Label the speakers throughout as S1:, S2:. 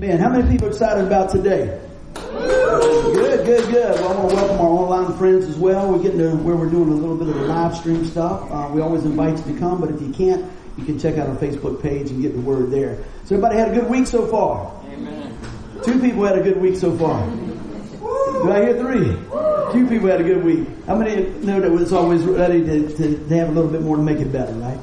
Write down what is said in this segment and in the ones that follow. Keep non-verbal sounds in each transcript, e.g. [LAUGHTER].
S1: Man, how many people are excited about today? Good, good, good. Well, I want to welcome our online friends as well. We're getting to where we're doing a little bit of the live stream stuff. Uh, we always invite you to come, but if you can't, you can check out our Facebook page and get the word there. So everybody had a good week so far? Amen. Two people had a good week so far. Do I hear three? Two people had a good week. How many know that it's always ready to, to, to have a little bit more to make it better, right?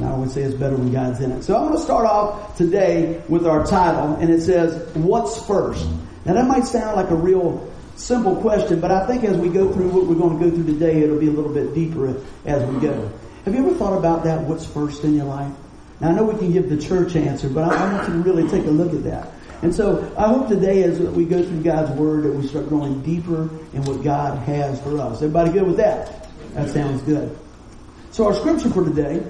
S1: And I always say it's better when God's in it. So I'm going to start off today with our title, and it says, What's First? Now that might sound like a real simple question, but I think as we go through what we're going to go through today, it'll be a little bit deeper as we go. Have you ever thought about that? What's first in your life? Now I know we can give the church answer, but I, I want you to really take a look at that. And so I hope today as we go through God's Word that we start going deeper in what God has for us. Everybody good with that? That sounds good. So our scripture for today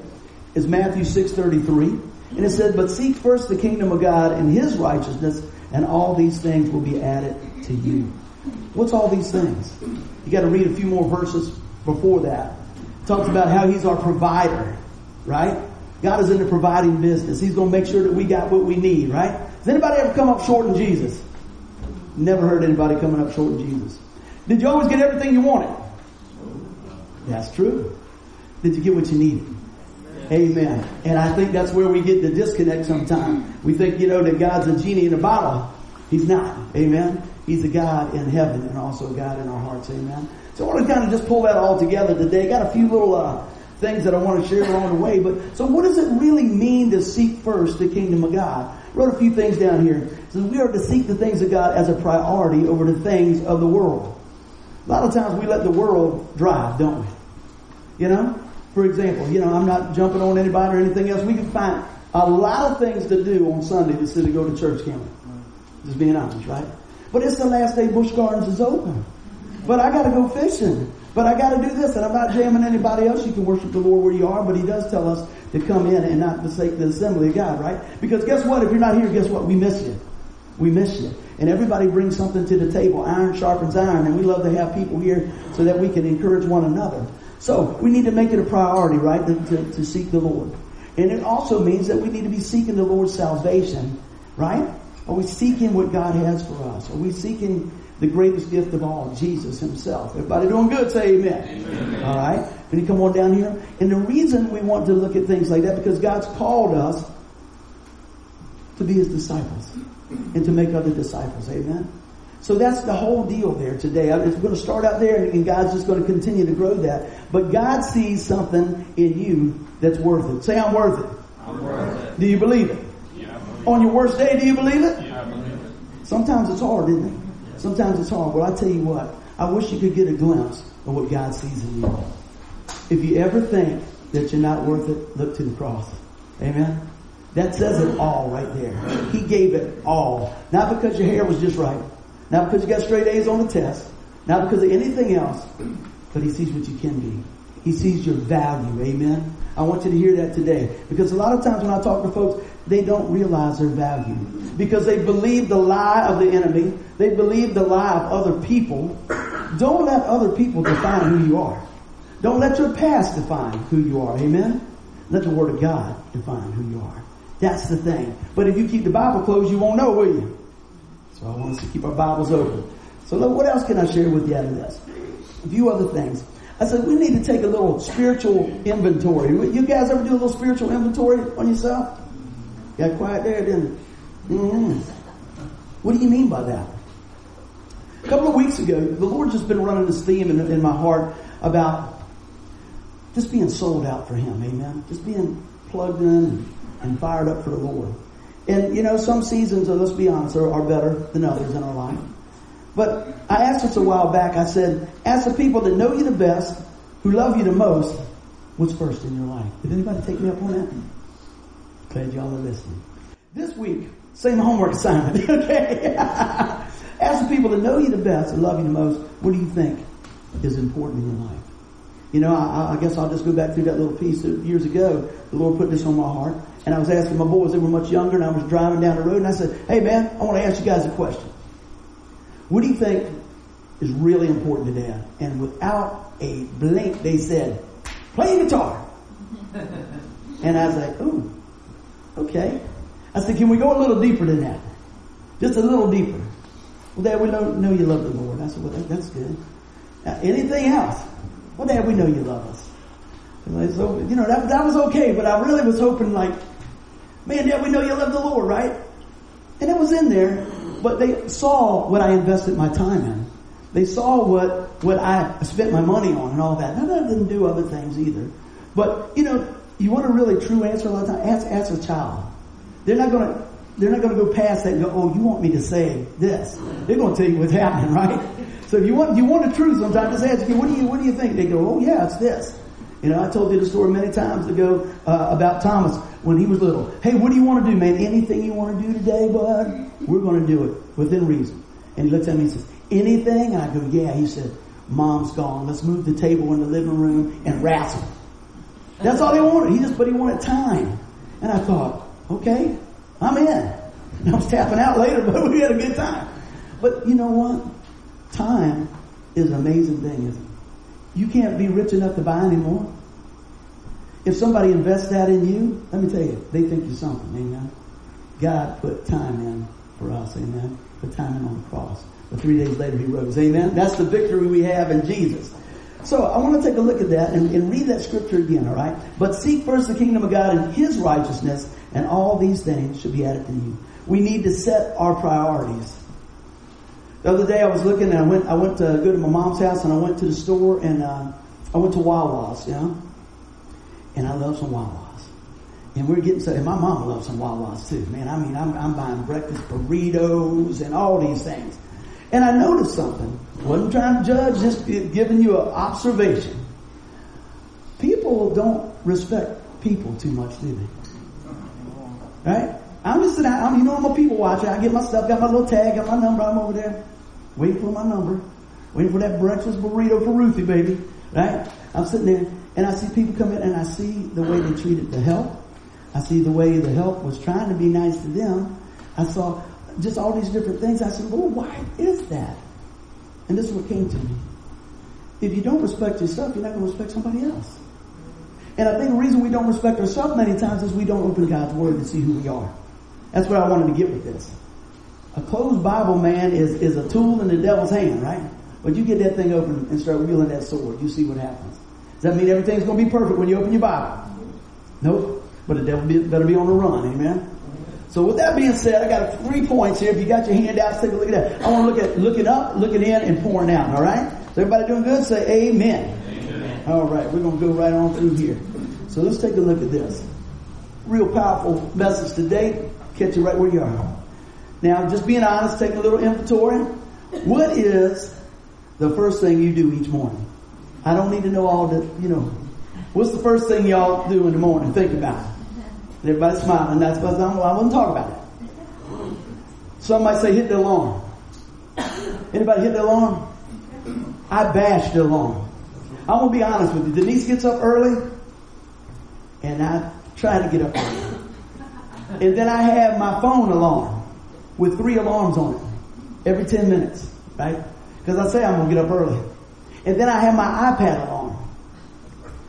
S1: is Matthew 6.33. And it said, But seek first the kingdom of God and His righteousness, and all these things will be added to you. What's all these things? You got to read a few more verses before that. It talks about how He's our provider, right? God is in the providing business. He's going to make sure that we got what we need, right? Has anybody ever come up short in Jesus? Never heard anybody coming up short in Jesus. Did you always get everything you wanted? That's true. Did you get what you needed? Amen. And I think that's where we get the disconnect sometimes. We think, you know, that God's a genie in a bottle. He's not. Amen. He's a God in heaven and also a God in our hearts. Amen. So I want to kind of just pull that all together today. Got a few little uh, things that I want to share along the way. But so what does it really mean to seek first the kingdom of God? Wrote a few things down here. Says we are to seek the things of God as a priority over the things of the world. A lot of times we let the world drive, don't we? You know? For example, you know, I'm not jumping on anybody or anything else. We can find a lot of things to do on Sunday instead of go to church, can we? Just being honest, right? But it's the last day Busch Gardens is open. But I gotta go fishing. But I gotta do this, and I'm not jamming anybody else. You can worship the Lord where you are, but He does tell us to come in and not forsake the assembly of God, right? Because guess what? If you're not here, guess what? We miss you. We miss you. And everybody brings something to the table. Iron sharpens iron, and we love to have people here so that we can encourage one another. So we need to make it a priority, right, to, to, to, seek the Lord. And it also means that we need to be seeking the Lord's salvation, right? Are we seeking what God has for us? Are we seeking the greatest gift of all, Jesus himself? Everybody doing good? Say amen. amen. All right. Can you come on down here? And the reason we want to look at things like that, because God's called us to be his disciples and to make other disciples. Amen. So that's the whole deal there today. It's going to start out there and God's just going to continue to grow that. But God sees something in you that's worth it. Say, I'm worth it.
S2: I'm worth it.
S1: Do you believe it?
S2: Yeah, believe
S1: On your worst day, do you believe it?
S2: Yeah, I believe it.
S1: Sometimes it's hard, isn't it? Sometimes it's hard. Well, I tell you what, I wish you could get a glimpse of what God sees in you. If you ever think that you're not worth it, look to the cross. Amen? That says it all right there. He gave it all. Not because your hair was just right. Not because you got straight A's on the test. Not because of anything else. But he sees what you can be. He sees your value. Amen. I want you to hear that today. Because a lot of times when I talk to folks, they don't realize their value. Because they believe the lie of the enemy. They believe the lie of other people. Don't let other people define who you are. Don't let your past define who you are. Amen. Let the word of God define who you are. That's the thing. But if you keep the Bible closed, you won't know, will you? So I want us to keep our Bibles open. So look, what else can I share with you out of this? A few other things. I said we need to take a little spiritual inventory. You guys ever do a little spiritual inventory on yourself? Got quiet there, didn't? Mm-hmm. What do you mean by that? A couple of weeks ago, the Lord just been running this theme in, in my heart about just being sold out for Him. Amen. Just being plugged in and fired up for the Lord. And you know, some seasons, uh, let's be honest, are, are better than others in our life. But I asked this a while back. I said, ask the people that know you the best, who love you the most, what's first in your life? Did anybody take me up on that? Glad y'all are listening. This week, same homework [LAUGHS] assignment, okay? [LAUGHS] ask the people that know you the best and love you the most, what do you think is important in your life? You know, I, I guess I'll just go back through that little piece of years ago. The Lord put this on my heart. And I was asking my boys, they were much younger, and I was driving down the road, and I said, hey man, I want to ask you guys a question. What do you think is really important to dad? And without a blink, they said, play guitar. [LAUGHS] and I was like, ooh, okay. I said, can we go a little deeper than that? Just a little deeper. Well, Dad, we know, know you love the Lord. I said, well, that, that's good. Now, anything else? Well, Dad, we know you love us. So, you know, that, that was okay, but I really was hoping like, man, Dad, we know you love the Lord, right? And it was in there, but they saw what I invested my time in. They saw what, what I spent my money on and all that. Now, that didn't do other things either. But, you know, you want a really true answer a lot of times? Ask, ask a child. They're not going to, they're not going to go past that and go, oh, you want me to say this. They're going to tell you what's happening, [LAUGHS] right? So if you want, you want the truth sometimes, just ask, what do you, what do you think? They go, oh yeah, it's this. You know, I told you the story many times ago uh, about Thomas when he was little. Hey, what do you want to do, man? Anything you want to do today, bud? We're going to do it within reason. And he looks at me and says, anything? And I go, yeah. He said, mom's gone. Let's move the table in the living room and wrestle. That's all he wanted. He just, but he wanted time. And I thought, okay, I'm in. [LAUGHS] I was tapping out later, [LAUGHS] but we had a good time. But you know what? Time is an amazing thing, isn't it? You can't be rich enough to buy anymore. If somebody invests that in you, let me tell you, they think you're something, amen. God put time in for us, amen. Put time in on the cross. But three days later he rose, amen. That's the victory we have in Jesus. So I want to take a look at that and, and read that scripture again, all right? But seek first the kingdom of God and his righteousness, and all these things should be added to you. We need to set our priorities. The other day I was looking and I went, I went to go to my mom's house and I went to the store and uh, I went to Wawa's, you know? And I love some Wawa's. And we're getting so, and my mom loves some Wawa's too, man. I mean, I'm, I'm buying breakfast burritos and all these things. And I noticed something. Wasn't trying to judge, just giving you an observation. People don't respect people too much, do they? Right? I'm just sitting I'm, you know, I'm a people watcher. I get my stuff, got my little tag, got my number, I'm over there, waiting for my number, waiting for that breakfast burrito for Ruthie, baby. Right? I'm sitting there, and I see people come in, and I see the way they treated the help. I see the way the help was trying to be nice to them. I saw just all these different things. I said, well, why is that? And this is what came to me. If you don't respect yourself, you're not going to respect somebody else. And I think the reason we don't respect ourselves many times is we don't open God's Word to see who we are. That's what I wanted to get with this. A closed Bible, man, is, is a tool in the devil's hand, right? But you get that thing open and start wielding that sword, you see what happens. Does that mean everything's going to be perfect when you open your Bible? Nope. But the devil be, better be on the run, amen? So with that being said, I got three points here. If you got your handouts, take a look at that. I want to look at looking up, looking in, and pouring out. All right. So everybody doing good? Say amen. amen. All right. We're going to go right on through here. So let's take a look at this. Real powerful message today. Catch you right where you are. Now, just being honest, taking a little inventory. What is the first thing you do each morning? I don't need to know all the, you know. What's the first thing y'all do in the morning? Think about it. Everybody's smiling. That's because I'm, I wouldn't talk about it. Some might say hit the alarm. Anybody hit the alarm? I bash the alarm. I'm gonna be honest with you. Denise gets up early, and I try to get up early. And then I have my phone alarm with three alarms on it every 10 minutes, right? Because I say I'm gonna get up early. And then I have my iPad alarm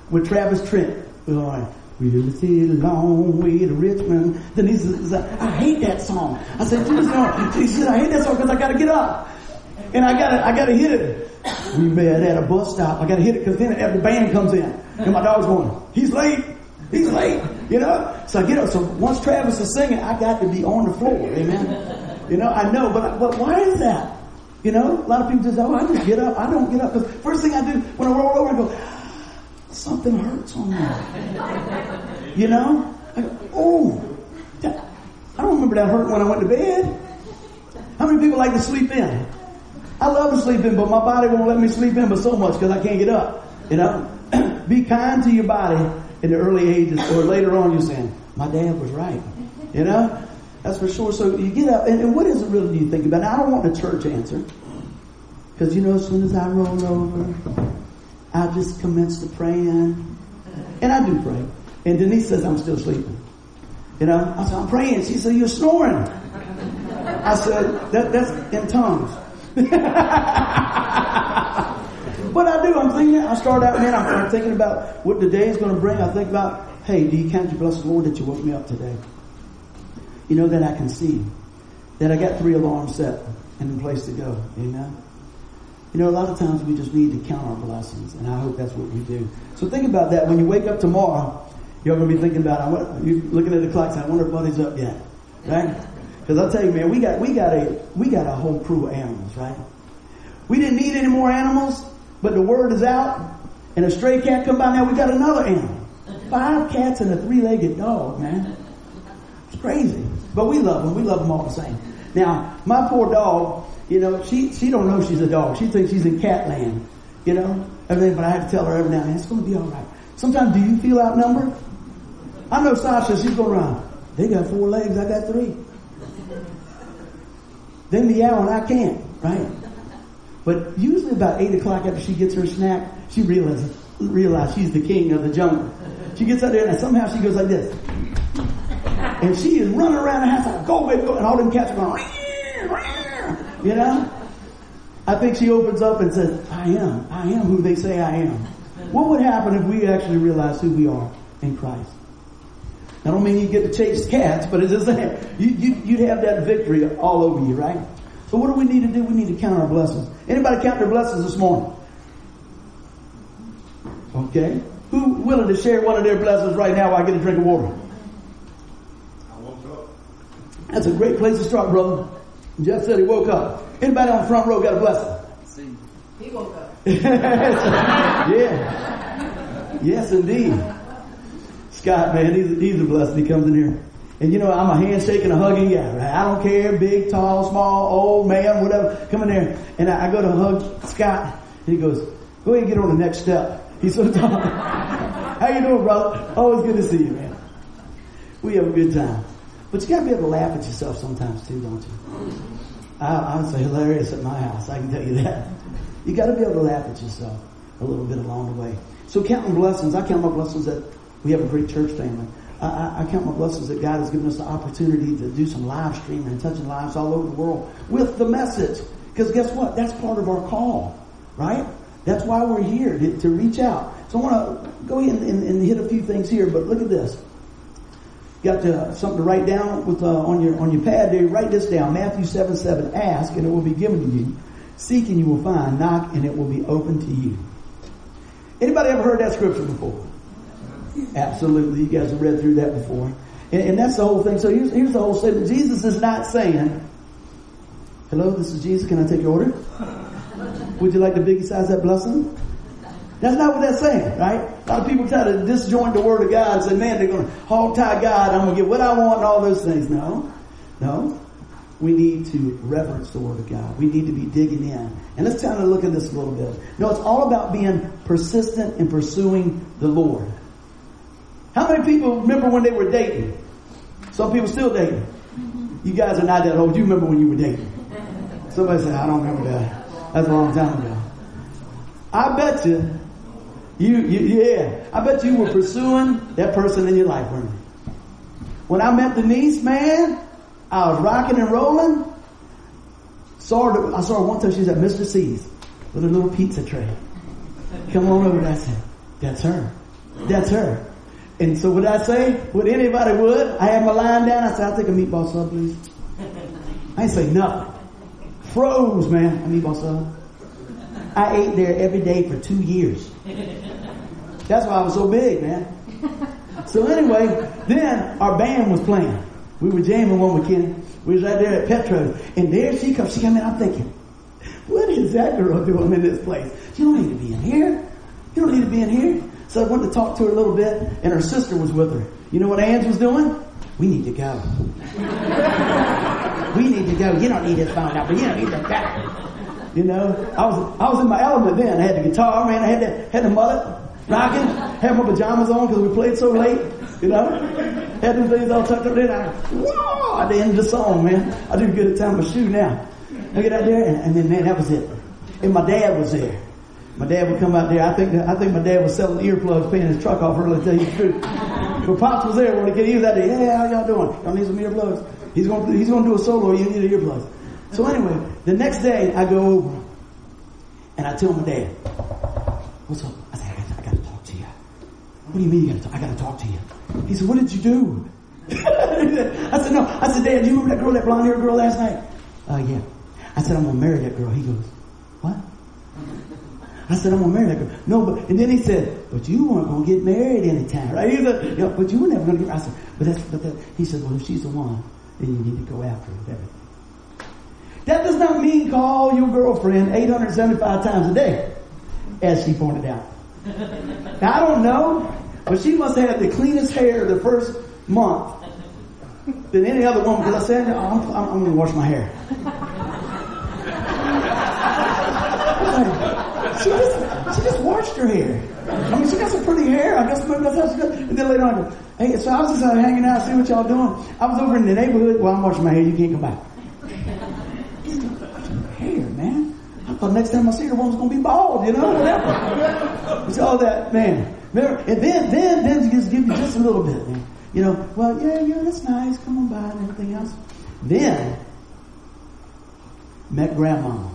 S1: with Travis Tritt. All right. We'll see a long way to Richmond. Then he says, I hate that song. I said, Jesus, no. He said, I hate that song because I got to get up. And I got to, I got to hit it. We met at a bus stop. I got to hit it because then the band comes in. And my dog's going, he's late. He's late. You know? So I get up. So once Travis is singing, I got to be on the floor. Amen. You know, I know, but, but why is that? You know, a lot of people just, oh, I just get up. I don't get up. Because first thing I do when I roll over, I go, something hurts on me. You know? I go, oh, that, I don't remember that hurt when I went to bed. How many people like to sleep in? I love to sleep in, but my body won't let me sleep in but so much because I can't get up. You know? [CLEARS THROAT] Be kind to your body in the early ages or later on you're saying, my dad was right. You know? That's for sure. So you get up, and, and what is it really do you think about? Now, I don't want the church answer. Because you know, as soon as I roll over, I just commence to praying. And I do pray. And Denise says I'm still sleeping. You know, I said, I'm praying. She said, You're snoring. I said, that, That's in tongues. [LAUGHS] but I do. I'm thinking, I start out, man, I'm, I'm thinking about what the day is going to bring. I think about, hey, do you count your blessed Lord that you woke me up today? You know, that I can see. that I got three alarms set and in place to go. Amen. You know, a lot of times we just need to count our blessings, and I hope that's what we do. So think about that. When you wake up tomorrow, you're going to be thinking about, you're looking at the clock, saying, I wonder if Buddy's up yet. Right? Because I'll tell you, man, we got, we got a, we got a whole crew of animals, right? We didn't need any more animals, but the word is out, and a stray cat come by now, we got another animal. Five cats and a three-legged dog, man. It's crazy. But we love them. We love them all the same. Now, my poor dog, you know, she, she don't know she's a dog. She thinks she's in cat land, you know, everything, but I have to tell her every now and then, it's going to be all right. Sometimes do you feel outnumbered? I know Sasha, she's going around. They got four legs, I got three. They meow and I can't, right? But usually about eight o'clock after she gets her snack, she realizes, realizes she's the king of the jungle. She gets out there and somehow she goes like this. And she is running around the house like, go, baby, go. And all them cats are going, you know? I think she opens up and says, I am. I am who they say I am. What would happen if we actually realized who we are in Christ? I don't mean you get to chase cats, but it's just that you, you, you'd have that victory all over you, right? So what do we need to do? We need to count our blessings. Anybody count their blessings this morning? Okay. Who willing to share one of their blessings right now while I get a drink of water? I woke up. That's a great place to start, brother. Jeff said he woke up. Anybody on the front row got a blessing?
S2: See. He woke up. [LAUGHS]
S1: yeah. Yes, indeed. Scott, man, he's, he's a blessing. He comes in here. And you know, I'm a handshaking, a hugging guy, right? I don't care, big, tall, small, old, man, whatever. Come in there. And I, I go to hug Scott. And he goes, go ahead and get on the next step. [LAUGHS] He's so tall. [LAUGHS] How you doing, brother? Always good to see you, man. We have a good time. But you gotta be able to laugh at yourself sometimes too, don't you? I, I'm so hilarious at my house, I can tell you that. You gotta be able to laugh at yourself a little bit along the way. So counting blessings, I count my blessings that we have a great church family. I, I, count my blessings that God has given us the opportunity to do some live streaming and touching lives all over the world with the message. Because guess what? That's part of our call, right? That's why we're here to, to reach out. So I want to go ahead and, and, hit a few things here, but look at this. Got to, something to write down with uh, on your on your pad there. Write this down. Matthew seven seven. Ask and it will be given to you. Seek and you will find. Knock and it will be open to you. Anybody ever heard that scripture before? Absolutely. You guys have read through that before. And, and that's the whole thing. So here's, here's the whole statement. Jesus is not saying, hello, this is Jesus. Can I take your order? Would you like to biggie size that blessing? That's not what that's saying, right? A lot of people try to disjoint the word of God and say, man, they're going to hog tie God. I'm going to get what I want and all those things. No, no. We need to reverence the word of God. We need to be digging in. And let's kind of look at this a little bit. No, it's all about being persistent in pursuing the Lord. How many people remember when they were dating? Some people still dating. You guys are not that old. You remember when you were dating. Somebody said, I don't remember that. That's a long time ago. I bet you, you, you, yeah, I bet you were pursuing that person in your life, weren't you? When I met Denise, man, I was rocking and rolling. Saw her, I saw her one time, she was at Mr. C's with a little pizza tray. Come on over, I said, that's her. That's her. And so would I say, would anybody would? I had my line down. I said, I'll take a meatball sub, please. [LAUGHS] I ain't say nothing. Froze, man. A meatball sub. I ate there every day for two years. That's why I was so big, man. So anyway, then our band was playing. We were jamming one weekend. We was right there at Petro. And there she comes. She came in. I'm thinking, what is that girl doing in this place? You don't need to be in here. You don't need to be in here. So I went to talk to her a little bit, and her sister was with her. You know what Ange was doing? We need to go. we need to go. You don't need this phone number. You don't need to go. You know, I was I was in my element then. I had the guitar, man. I had the had the mullet rocking. Had my pajamas on because we played so late. You know, had them things all tucked up. Then I, whoa, at the end of the song, man, I do good at tying my shoe now. I get out there, and, and then man, that was it. And my dad was there. My dad would come out there. I think I think my dad was selling earplugs, paying his truck off early to tell you the truth. But Pops was there when he was that day. Hey, how y'all doing? Y'all need some earplugs? He's going he's going to do a solo. You need earplugs. So anyway, the next day I go over and I tell my dad, "What's up?" I said, "I got, I got to talk to you." What do you mean you got to? Talk? I got to talk to you. He said, "What did you do?" [LAUGHS] I said, no. I said, Dad, do you remember that girl, that blonde haired girl last night? Uh, yeah. I said, I'm to marry that girl. He goes, what? I said, I'm to marry that girl. No, but, and then he said, but you weren't to get married anytime, right? He said, know, but you were never to get married. I said, but that's, but that, he said, well, if she's the one, then you need to go after her. That does not mean call your girlfriend 875 times a day, as she pointed out. [LAUGHS] Now, I don't know, but she must have had the cleanest hair the first month than any other woman because I said, oh, I'm, I'm, I'm going to wash my hair. she her hair. I mean, she got some pretty hair. I guess maybe that's how she got. And then later on, I go, hey, so I was just uh, hanging out, see what y'all doing. I was over in the neighborhood. Well, I'm washing my hair. You can't come back. hair, man. I thought next time I see her, one's gonna be bald. You know, whatever. It's all that, man. Remember, and then then then she just give you just a little bit. Man. You know, well, yeah, yeah, that's nice. Come on by and everything else. Then met grandma.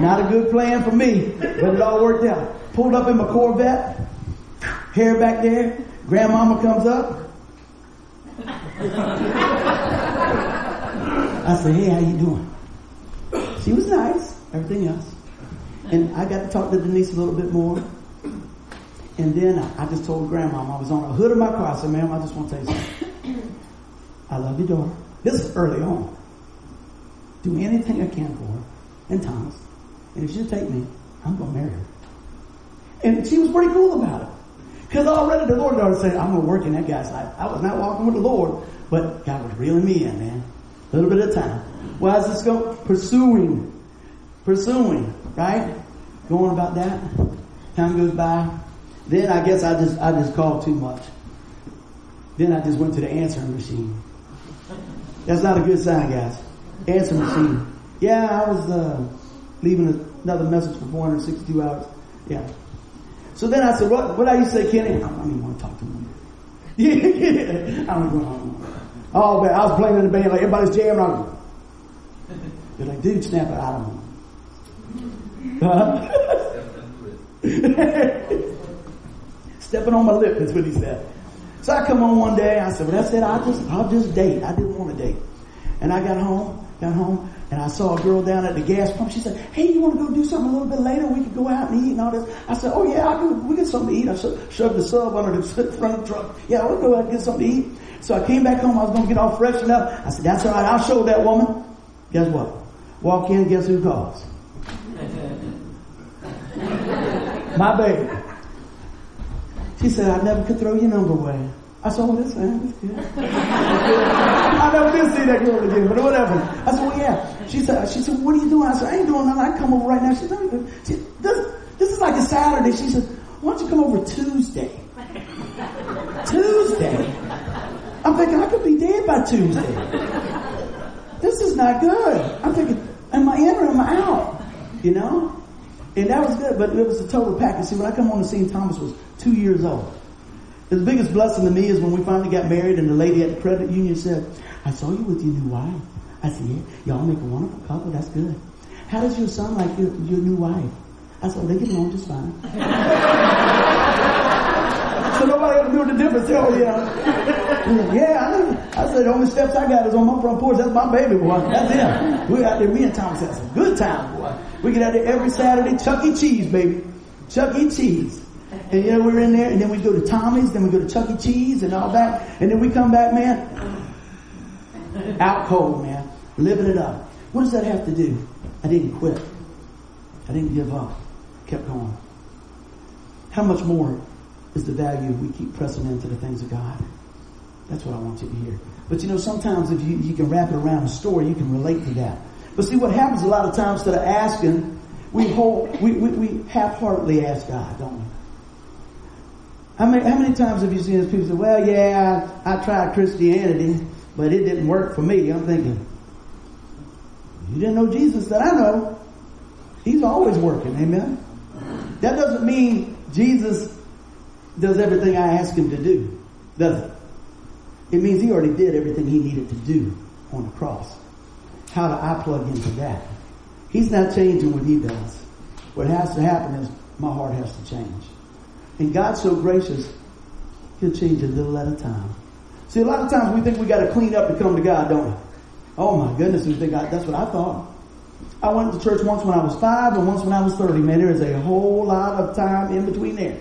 S1: Not a good plan for me, but it all worked out. Pulled up in my Corvette, hair back there. Grandmama comes up. I said, "Hey, how you doing?" She was nice. Everything else, and I got to talk to Denise a little bit more. And then I, just told Grandmama I was on the hood of my car. I said, "Ma'am, I just want to tell you something. I love your daughter. This is early on. Do anything I can for her and Thomas. And if she'll take me, I'm going to marry her. And she was pretty cool about it. Because already the Lord already said, I'm going to work in that guy's life. I was not walking with the Lord, but God was reeling me in, man. A little bit of time. Well, how's this go? Pursuing. Pursuing, right? Going about that. Time goes by. Then I guess I just, I just called too much. Then I just went to the answering machine. That's not a good sign, guys. Answer machine. Yeah, I was uh, leaving another message for 462 hours. Yeah. So then I said, what, what do you say, Kenny? I don't even want to talk to him. [LAUGHS] Yeah, I don't want to. Oh, man, I was playing in the band, like everybody's jamming on. They're like, dude, snap it out of him. [LAUGHS] Stepping on my lip, that's what he said. So I come on one day, I said, well, that's it, I'll just, I'll just date. I didn't want to date. And I got home, got home, and I saw a girl down at the gas pump. She said, "Hey, you want to go do something a little bit later? We could go out and eat and all this." I said, "Oh yeah, I could. We get something to eat." I shoved the sub under the [LAUGHS] front of the truck. Yeah, we'll go out and get something to eat. So I came back home. I was going to get all freshened up. I said, "That's all right. I'll show that woman." Guess what? Walk in. Guess who calls? [LAUGHS] My baby. She said, "I never could throw your number away." I said, oh, this this good. I never did see that girl again, but whatever. I said, well, yeah. She said, she said, what are you doing? I said, I ain't doing nothing. I come over right now. She said, she, this, this is like a Saturday. She said, why don't you come over Tuesday? Tuesday? I'm thinking, I could be dead by Tuesday. This is not good. I'm thinking, am I in or am I out? You know? And that was good, but it was a total package. See, when I come on the scene, Thomas was two years old. The biggest blessing to me is when we finally got married and the lady at the credit union said, I saw you with your new wife. I said, yeah, y'all make a wonderful couple. That's good. How does your son like your, your new wife? I said, oh, they get along just fine. [LAUGHS] so nobody ever knew the difference. Oh, yeah. [LAUGHS] yeah, I. I said, the only steps I got is on my front porch. That's my baby, boy. That's him. We out there, me and Thomas had some good time, boy. We get out there every Saturday, Chuck E. Cheese, baby. Chuck E. Cheese. And know, we're in there, and then we go to Tommy's, then we go to Chuck E. Cheese and all that. And then we come back, man, out cold, man. Living it up. What does that have to do? I didn't quit. I didn't give up. Kept going. How much more is the value we keep pressing into the things of God? That's what I want you to hear. But you know, sometimes if you, you can wrap it around a story, you can relate to that. But see, what happens a lot of times instead of asking, we hold, we, we, we half-heartedly ask God, don't we? How many, how many times have you seen people say, well, yeah, I, I tried Christianity, but it didn't work for me. I'm thinking, you didn't know Jesus that I know. He's always working. Amen. That doesn't mean Jesus does everything I ask him to do, does it? It means he already did everything he needed to do on the cross. How do I plug into that? He's not changing what he does. What has to happen is my heart has to change. And God's so gracious, He'll change a little at a time. See, a lot of times we think we got to clean up to come to God, don't we? Oh my goodness, we think I, that's what I thought. I went to church once when I was five and once when I was 30. Man, there is a whole lot of time in between there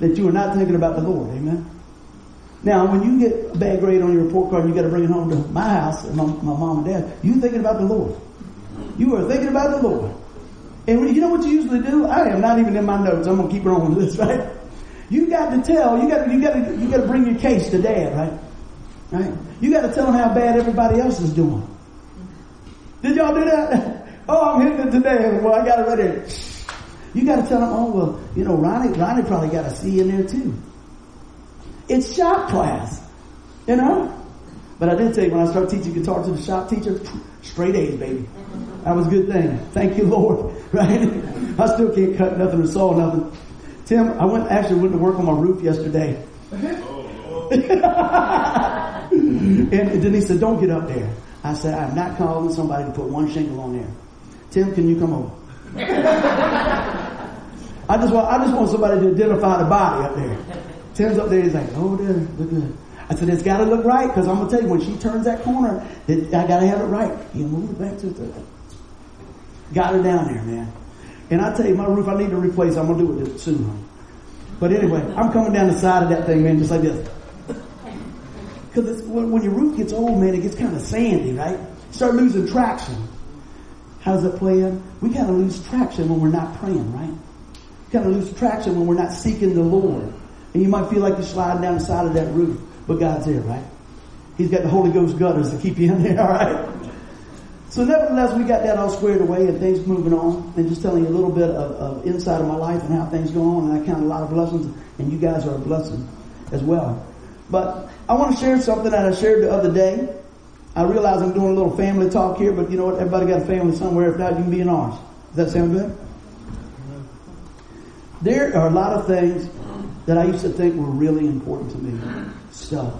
S1: that you are not thinking about the Lord. Amen. Now, when you get a bad grade on your report card and you got to bring it home to my house, my, my mom and dad, you thinking about the Lord. You are thinking about the Lord. And you know what you usually do? I am not even in my notes. I'm gonna keep rolling with this, right? You got to tell. You got. You got to. You got to bring your case to dad, right? Right. You got to tell him how bad everybody else is doing. Did y'all do that? [LAUGHS] Oh, I'm hitting it today. Well, I got it ready. You got to tell him. Oh, well, you know, Ronnie. Ronnie probably got a C in there too. It's shop class, you know. But I did tell you when I started teaching guitar to the shop teacher, [SNIFFS] straight A's, baby. That was a good thing. Thank you, Lord. [LAUGHS] Right? I still can't cut nothing or saw nothing. Tim, I went actually went to work on my roof yesterday. [LAUGHS] and Denise said, "Don't get up there." I said, "I'm not calling somebody to put one shingle on there." Tim, can you come over? [LAUGHS] I just want I just want somebody to identify the body up there. Tim's up there. He's like, "Oh, there, look good." I said, "It's got to look right because I'm gonna tell you when she turns that corner, that I got to have it right." You move it back to the Got her down there, man. And I tell you, my roof I need to replace. I'm gonna do it soon. But anyway, I'm coming down the side of that thing, man, just like this. [LAUGHS] Because when, your roof gets old, man, it gets kind of sandy, right? start losing traction. How's it play in? We kind of lose traction when we're not praying, right? Kind of lose traction when we're not seeking the Lord. And you might feel like you're sliding down the side of that roof, but God's there, right? He's got the Holy Ghost gutters to keep you in there, [LAUGHS] all right? So nevertheless, we got that all squared away and things moving on and just telling you a little bit of, of inside of my life and how things go on and I count a lot of blessings and you guys are a blessing as well. But I want to share something that I shared the other day. I realize I'm doing a little family talk here, but you know what? Everybody got a family somewhere. If not, you can be in ours. Does that sound good? There are a lot of things that I used to think were really important to me. Stuff.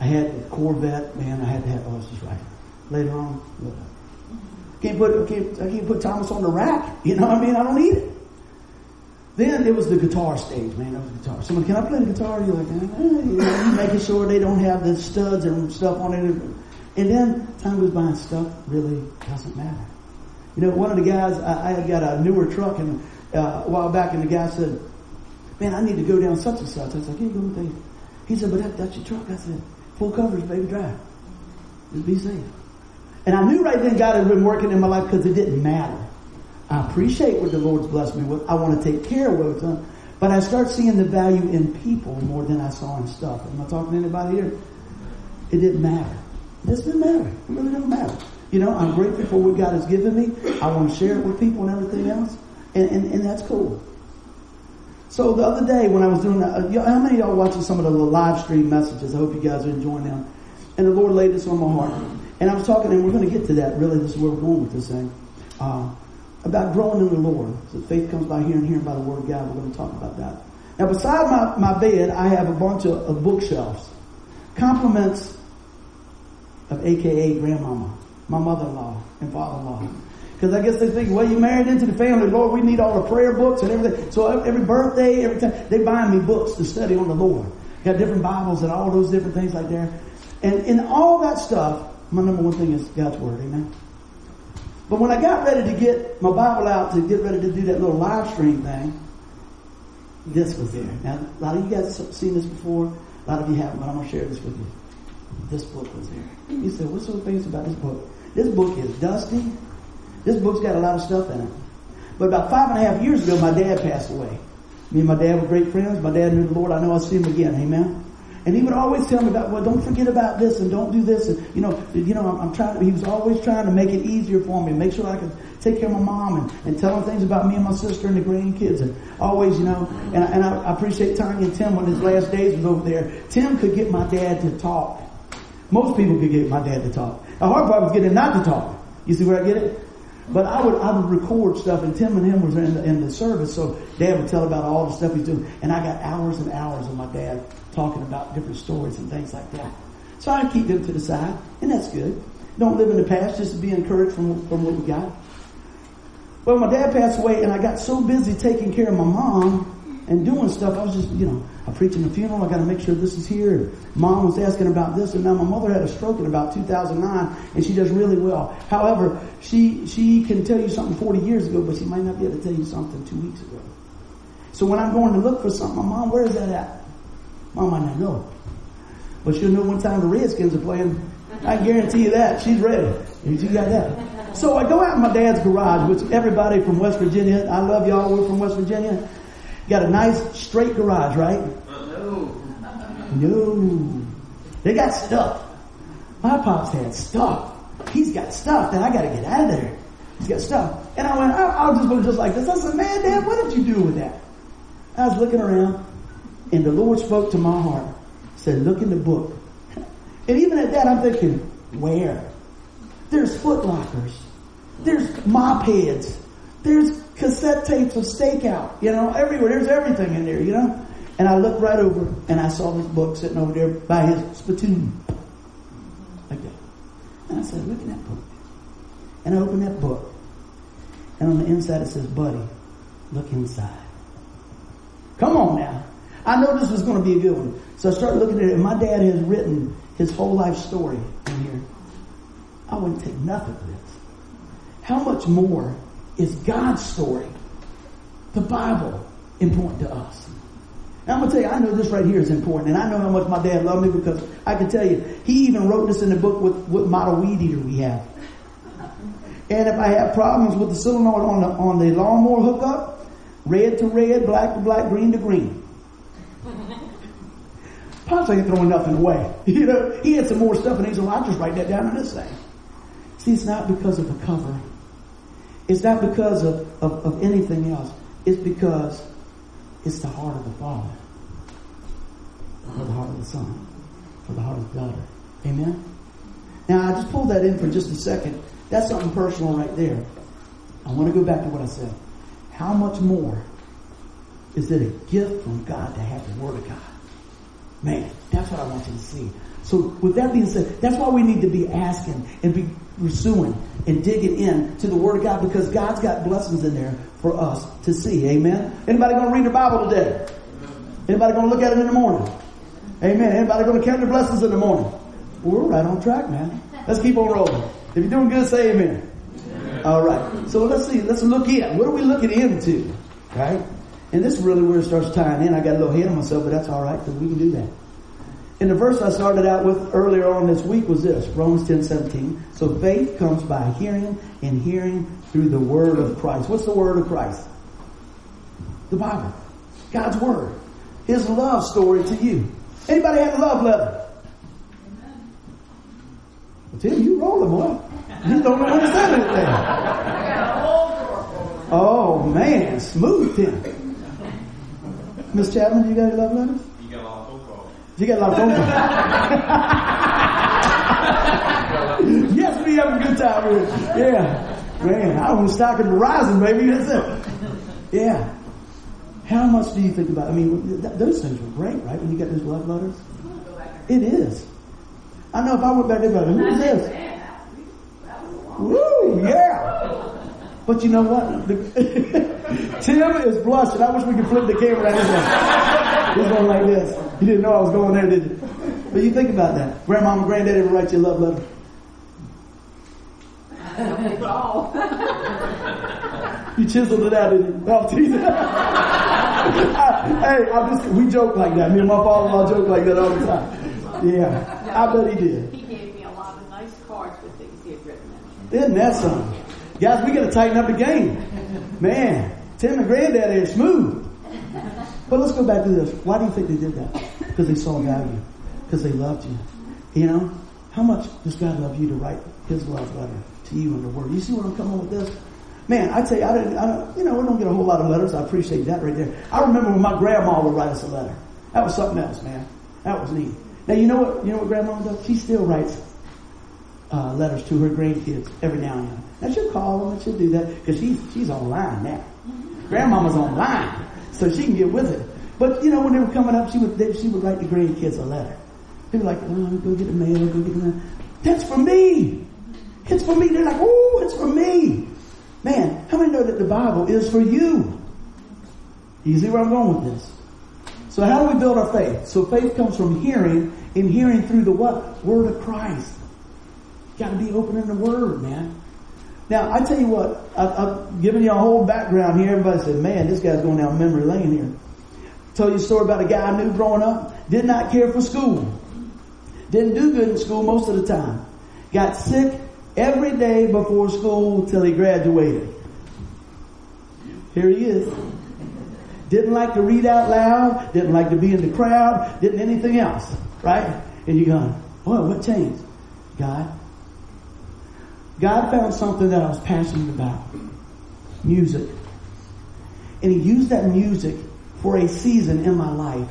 S1: I had a Corvette, man. I had to have. Oh, this is right later on. Can't put, I can't, I can't put Thomas on the rack. You know what I mean? I don't need it. Then it was the guitar stage, man. It was the guitar. Someone, can I play the guitar? You're like, eh, you know, making sure they don't have the studs and stuff on it. And then time goes by and stuff really doesn't matter. You know, one of the guys, I, I had got a newer truck and uh, a while back and the guy said, man, I need to go down such and such. I was like, yeah, go with me. He said, but that, that's your truck. I said, full coverage, baby, drive. Just be safe. And I knew right then God had been working in my life because it didn't matter. I appreciate what the Lord's blessed me with. I want to take care of what what's done. But I start seeing the value in people more than I saw in stuff. Am I talking to anybody here? It didn't matter. It didn't matter. It really didn't matter. You know, I'm grateful for what God has given me. I want to share it with people and everything else. And, and, and that's cool. So the other day when I was doing that, uh, how many of y'all watching some of the live stream messages? I hope you guys are enjoying them. And the Lord laid this on my heart. And I was talking, and we're going to get to that. Really, this is where we're going with this thing. Uh, about growing in the Lord. So faith comes by hearing, hearing by the Word of God. We're going to talk about that. Now, beside my, my bed, I have a bunch of, of bookshelves. Compliments of AKA grandmama, my mother-in-law and father-in-law. Because I guess they think, well, you married into the family, Lord, we need all the prayer books and everything. So every birthday, every time, they buy me books to study on the Lord. Got different Bibles and all those different things like that. And in all that stuff, my number one thing is God's Word, amen? But when I got ready to get my Bible out to get ready to do that little live stream thing, this was there. Now, a lot of you guys have seen this before. A lot of you haven't, but I'm going to share this with you. This book was there. You said, what's so famous about this book? This book is dusty. This book's got a lot of stuff in it. But about five and a half years ago, my dad passed away. Me and my dad were great friends. My dad knew the Lord. I know I'll see him again. Amen. And he would always tell me about, well, don't forget about this and don't do this. And, you know, you know, I'm, I'm trying, he was always trying to make it easier for me, make sure I could take care of my mom and, and tell him things about me and my sister and the grandkids and always, you know, and, and I, I appreciate Tanya and Tim when his last days was over there. Tim could get my dad to talk. Most people could get my dad to talk. The hard part was getting him not to talk. You see where I get it? But I would I would record stuff, and Tim and him was in the, in the service, so Dad would tell about all the stuff he's doing, and I got hours and hours of my dad talking about different stories and things like that. So I keep them to the side, and that's good. Don't live in the past, just be encouraged from, from what we got. Well, my dad passed away, and I got so busy taking care of my mom and doing stuff. I was just, you know, I'm preaching a funeral. I got to make sure this is here. Mom was asking about this, and now my mother had a stroke in about 2009, and she does really well. However, she she can tell you something 40 years ago, but she might not be able to tell you something two weeks ago. So when I'm going to look for something, my mom, where is that at? Mom might not know, but she'll know one time the Redskins are playing. I guarantee you that she's ready. She got that. So I go out in my dad's garage, which everybody from West Virginia, I love y'all. We're from West Virginia. Got a nice straight garage, right? No. No. They got stuff. My pops had stuff. He's got stuff that I got to get out of there. He's got stuff. And I went, I, I was just going just like this. I said, man, Dad, what did you do with that? I was looking around and the Lord spoke to my heart. Said, look in the book. [LAUGHS] And even at that, I'm thinking, where? There's footlockers. There's mop heads. There's cassette tapes of stakeout, you know, everywhere. There's everything in there, you know. And I looked right over and I saw this book sitting over there by his spittoon. Like that. And I said, look at that book. And I opened that book. And on the inside it says, buddy, look inside. Come on now. I know this was going to be a good one. So I started looking at it and my dad has written his whole life story in here. I wouldn't take nothing of this. How much more is God's story, the Bible, important to us. Now I'm gonna tell you, I know this right here is important, and I know how much my dad loved me because I can tell you, he even wrote this in the book with what model weed eater we have. And if I have problems with the solenoid on the on the lawnmower hookup, red to red, black to black, green to green. Pops ain't throwing nothing away. [LAUGHS] You know, he had some more stuff and he's like, I'll just write that down in this thing. See, it's not because of the cover. It's not because of, of, of anything else. It's because it's the heart of the Father. For the heart of the Son. For the heart of the daughter. Amen? Now, I just pulled that in for just a second. That's something personal right there. I want to go back to what I said. How much more is it a gift from God to have the Word of God? Man, that's what I want you to see. So with that being said, that's why we need to be asking and be pursuing and digging in to the Word of God because God's got blessings in there for us to see. Amen. Anybody going to read the Bible today? Anybody going to look at it in the morning? Amen. Anybody going to count the blessings in the morning? We're right on track, man. Let's keep on rolling. If you're doing good, say amen. All right. So let's see. Let's look in. What are we looking into? Right? And this is really where it starts tying in. I got a little ahead of myself, but that's all right because we can do that. And the verse I started out with earlier on this week was this, Romans 10, 17. So faith comes by hearing and hearing through the word of Christ. What's the word of Christ? The Bible. God's word. His love story to you. Anybody have a love letter? Well, Tim, you rolling, boy. You don't know what to say anything. Oh man, smooth Tim. Miss Chapman, do you got any love letters? You got a lot of phone calls. [LAUGHS] yes, we have a good time here. Yeah. Man, I to stock in Verizon, baby. That's it. Yeah. How much do you think about? I mean, th- those things were great, right? When you get those love letters, it is. I know if I went back there, who is this? Woo, yeah. But you know what? [LAUGHS] Tim is blushing. I wish we could flip the camera. He's going like this. You didn't know I was going there, did you? But you think about that. Grandmama and granddaddy ever write you a love letter? [LAUGHS] you chiseled it out, didn't you? Oh, no, teasing. [LAUGHS] hey, I just, we joke like that. Me and my father-in-law joke like that all the time. Yeah, I bet he did.
S2: He gave me a lot of nice cards with things he had written
S1: Isn't that something? Guys, we gotta tighten up the game. Man, Tim and granddaddy are smooth. But let's go back to this. Why do you think they did that? Because they saw value. Because they loved you. You know? How much does God love you to write His love letter to you in the Word? You see where I'm coming with this? Man, I tell you, I didn't, I don't, you know, we don't get a whole lot of letters. I appreciate that right there. I remember when my grandma would write us a letter. That was something else, man. That was neat. Now, you know what, you know what grandma does? She still writes uh, letters to her grandkids every now and then. Now she'll call them and she'll do that because she's she's online now. Grandmama's online, so she can get with it. But you know, when they were coming up, she would they, she would write the grandkids a letter. They were like, oh, "Go get the mail, go get the mail." That's for me. It's for me. They're like, "Oh, it's for me." Man, how many know that the Bible is for you? You see where I'm going with this? So how do we build our faith? So faith comes from hearing, and hearing through the what? Word of Christ. Got to be open in the Word, man. Now, I tell you what, I, I've given you a whole background here. Everybody said, man, this guy's going down memory lane here. Tell you a story about a guy I knew growing up. Did not care for school. Didn't do good in school most of the time. Got sick every day before school till he graduated. Here he is. Didn't like to read out loud. Didn't like to be in the crowd. Didn't anything else. Right? And you're going, boy, what changed? God. God found something that I was passionate about. Music. And he used that music for a season in my life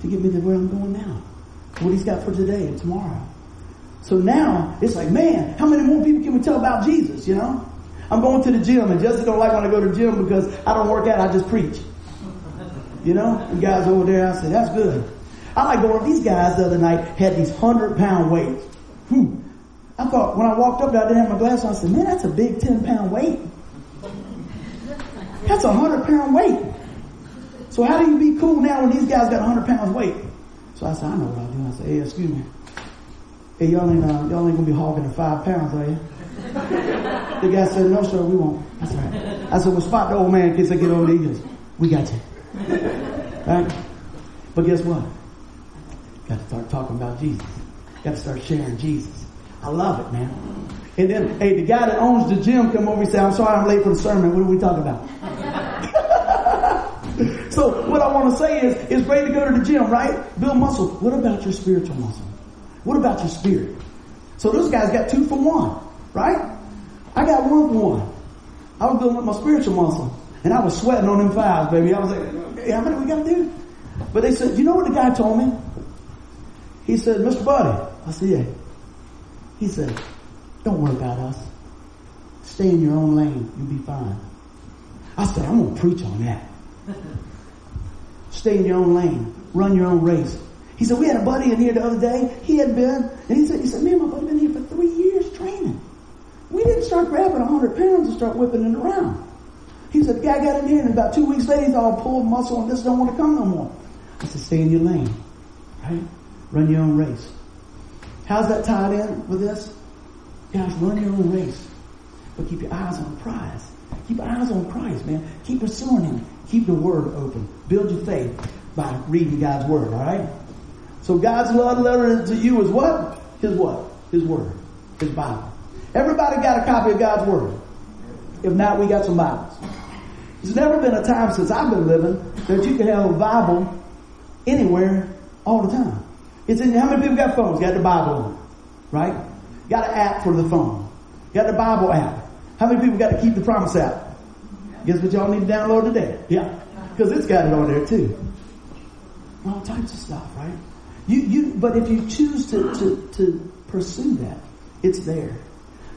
S1: to get me to where I'm going now. What he's got for today and tomorrow. So now it's like, man, how many more people can we tell about Jesus, you know? I'm going to the gym and Jesse don't like when I go to the gym because I don't work out, I just preach. You know? And guys over there, I said, that's good. I like going, these guys the other night had these hundred pound weights. Hmm. I thought, when I walked up there, I didn't have my glasses on. I said, man, that's a big 10 pound weight. That's a hundred pound weight. So how do you be cool now when these guys got a hundred pounds weight? So I said, I know what I'm doing. I said, hey, excuse me. Hey, y'all ain't, uh, y'all ain't gonna be hogging the five pounds, are you? the guy said, no, sir, we won't. That's right. I said, well, spot the old man in case I get over there. We got you. right? But guess what? Got to start talking about Jesus. Got to start sharing Jesus. I love it, man. And then, hey, the guy that owns the gym come over and say, I'm sorry I'm late for the sermon. What are we talking about? [LAUGHS] so what I want to say is, it's great to go to the gym, right? Build muscle. What about your spiritual muscle? What about your spirit? So those guys got two for one, right? I got one for one. I was building up my spiritual muscle. And I was sweating on them fives, baby. I was like, hey, how many we got to do? But they said, you know what the guy told me? He said, Mr. Buddy. I said, yeah. He said, don't worry about us. Stay in your own lane. You'll be fine. I said, I'm going to preach on that. Stay in your own lane. Run your own race. He said, we had a buddy in here the other day. He had been, and he said, he said, man, my buddy been here for three years training. We didn't start grabbing a hundred pounds and start whipping it around. He said, the guy got in here and about two weeks later he's all pulled muscle and this don't want to come no more. I said, stay in your lane. Right? Run your own race. How's that tied in with this? Guys, run your own race. But keep your eyes on the prize. Keep your eyes on Christ, man. Keep pursuing Him. Keep the Word open. Build your faith by reading God's Word, alright? So God's love letter to you is what? His what? His Word. His Bible. Everybody got a copy of God's Word. If not, we got some Bibles. There's never been a time since I've been living that you can have a Bible anywhere all the time. It's in, how many people got phones? Got the Bible on, right? Got an app for the phone. Got the Bible app. How many people got to keep the promise app? Guess what y'all need to download today? Yeah. Because it's got it on there too. All types of stuff, right? You, you, but if you choose to, to, to pursue that, it's there.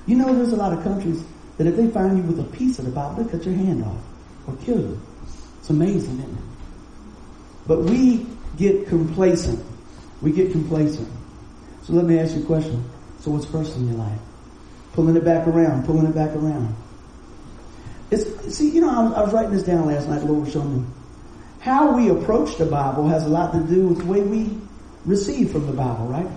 S1: You know, there's a lot of countries that if they find you with a piece of the Bible, they cut your hand off or kill you. It's amazing, isn't it? But we get complacent. We get complacent. So let me ask you a question. So what's first in your life? Pulling it back around, pulling it back around. It's, see, you know, I was, I was writing this down last night, the Lord showed me. How we approach the Bible has a lot to do with the way we receive from the Bible, right?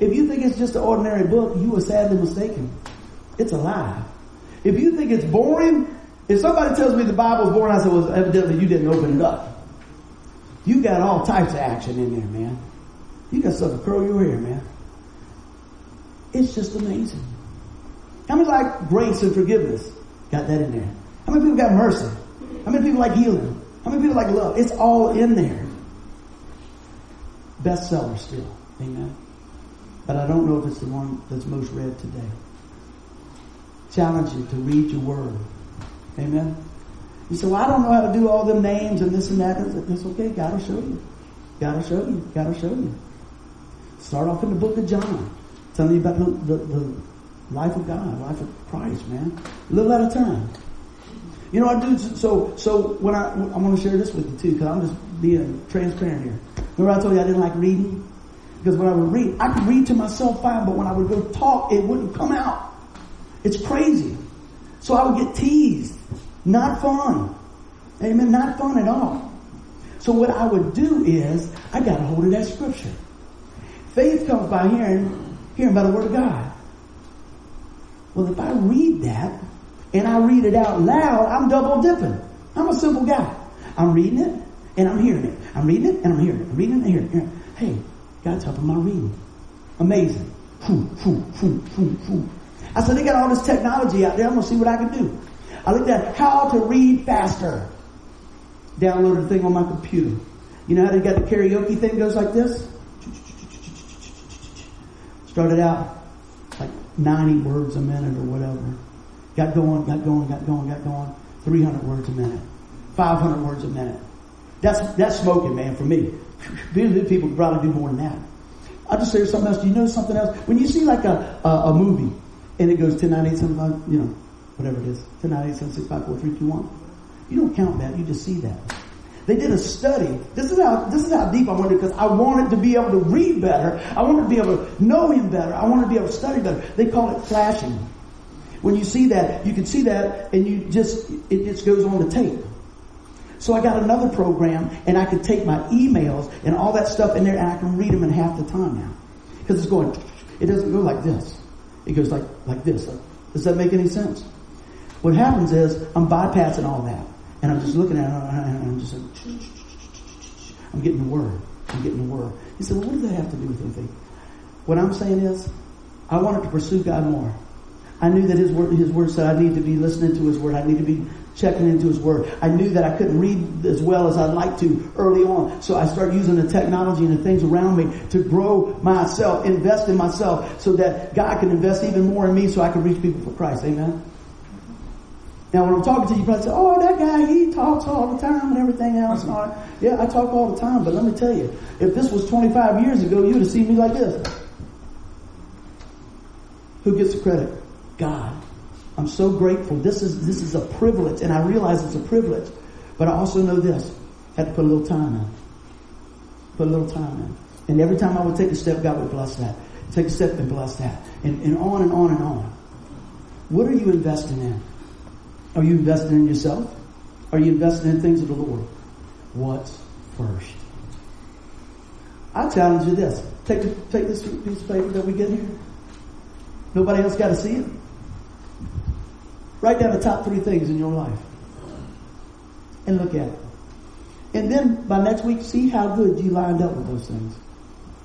S1: If you think it's just an ordinary book, you are sadly mistaken. It's alive. If you think it's boring, if somebody tells me the Bible is boring, I say, well, evidently you didn't open it up. You got all types of action in there, man. You got stuff to curl your hair, man. It's just amazing. How many like grace and forgiveness? Got that in there. How many people got mercy? How many people like healing? How many people like love? It's all in there. Bestseller still. Amen. But I don't know if it's the one that's most read today. Challenge you to read your word. Amen. You say, well, I don't know how to do all the names and this and that. It's okay. God will show you. God will show you. God will show you. Start off in the book of John. Telling you about the, the, the life of God, life of Christ, man. A little at a time. You know, I do, so, so when I, I want to share this with you too, because I'm just being transparent here. Remember I told you I didn't like reading? Because when I would read, I could read to myself fine, but when I would go talk, it wouldn't come out. It's crazy. So I would get teased. Not fun. Amen. Not fun at all. So what I would do is I got a hold of that scripture. Faith comes by hearing, hearing by the word of God. Well, if I read that and I read it out loud, I'm double dipping. I'm a simple guy. I'm reading it and I'm hearing it. I'm reading it and I'm hearing it. I'm reading it and hearing it. Hey, God's helping my reading. Amazing. I said, they got all this technology out there. I'm going to see what I can do. I looked at how to read faster. Downloaded a thing on my computer. You know how they got the karaoke thing goes like this? Started out like 90 words a minute or whatever. Got going, got going, got going, got going. 300 words a minute. 500 words a minute. That's, that's smoking, man, for me. People probably do more than that. I'll just say something else. Do you know something else? When you see like a, a, a movie and it goes 10, 9, 8, 7, 5, you know, whatever it is, 10, 9, 8, 7, 6, 5, 4, 3, 2, 1. You don't count that. You just see that. They did a study. This is how this is how deep I wanted because I wanted to be able to read better. I wanted to be able to know him better. I wanted to be able to study better. They call it flashing. When you see that, you can see that and you just it just goes on the tape. So I got another program and I can take my emails and all that stuff in there and I can read them in half the time now. Because it's going, it doesn't go like this. It goes like, like this. Does that make any sense? What happens is I'm bypassing all that and I'm just looking at it and I'm just like, I'm getting the word. I'm getting the word. He said, well, what does that have to do with anything? What I'm saying is, I wanted to pursue God more. I knew that His word, His word said I need to be listening to His word. I need to be checking into His Word. I knew that I couldn't read as well as I'd like to early on. So I started using the technology and the things around me to grow myself, invest in myself so that God can invest even more in me so I can reach people for Christ. Amen? Now when I'm talking to you, you probably say, oh, that guy, he talks all the time and everything else. Yeah, I talk all the time, but let me tell you, if this was 25 years ago, you would have seen me like this. Who gets the credit? God. I'm so grateful. This is this is a privilege, and I realize it's a privilege. But I also know this: I had to put a little time in. Put a little time in. And every time I would take a step, God would bless that. Take a step and bless that. And, and on and on and on. What are you investing in? Are you investing in yourself? Are you investing in things of the Lord? What's first? I challenge you this. Take, take this piece of paper that we get here. Nobody else got to see it. Write down the top three things in your life and look at it. And then by next week, see how good you lined up with those things.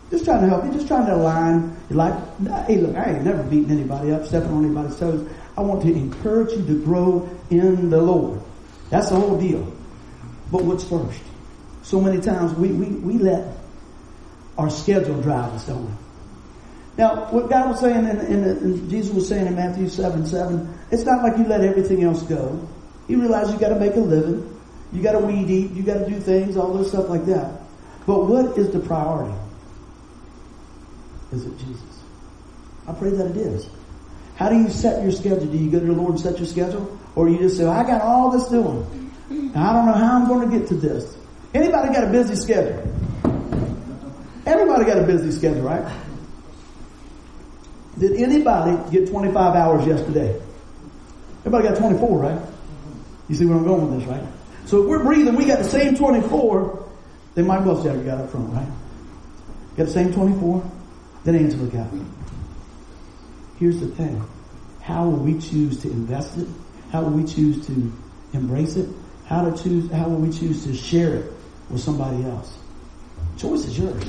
S1: Just trying to help you, just trying to align life. Hey, look, I ain't never beating anybody up, stepping on anybody's toes. I want to encourage you to grow in the Lord. That's the whole deal. But what's first? So many times we, we, we let our schedule drive us, don't we? Now, what God was saying and, Jesus was saying in Matthew 7, 7, it's not like you let everything else go. You realize you gotta make a living. You gotta weed eat. You gotta do things, all this stuff like that. But what is the priority? Is it Jesus? I pray that it is. How do you set your schedule? Do you go to the Lord and set your schedule? Or you just say, I got all this doing. I don't know how I'm going to get to this. Anybody got a busy schedule? Everybody got a busy schedule, right? Did anybody get 25 hours yesterday? Everybody got 24, right? You see where I'm going with this, right? So if we're breathing, we got the same 24. Then Mike Jagger got up front, right? Got the same 24. Then Angela got. Here's the thing. How will we choose to invest it? How will we choose to embrace it? How to choose, how will we choose to share it with somebody else? Choice is yours.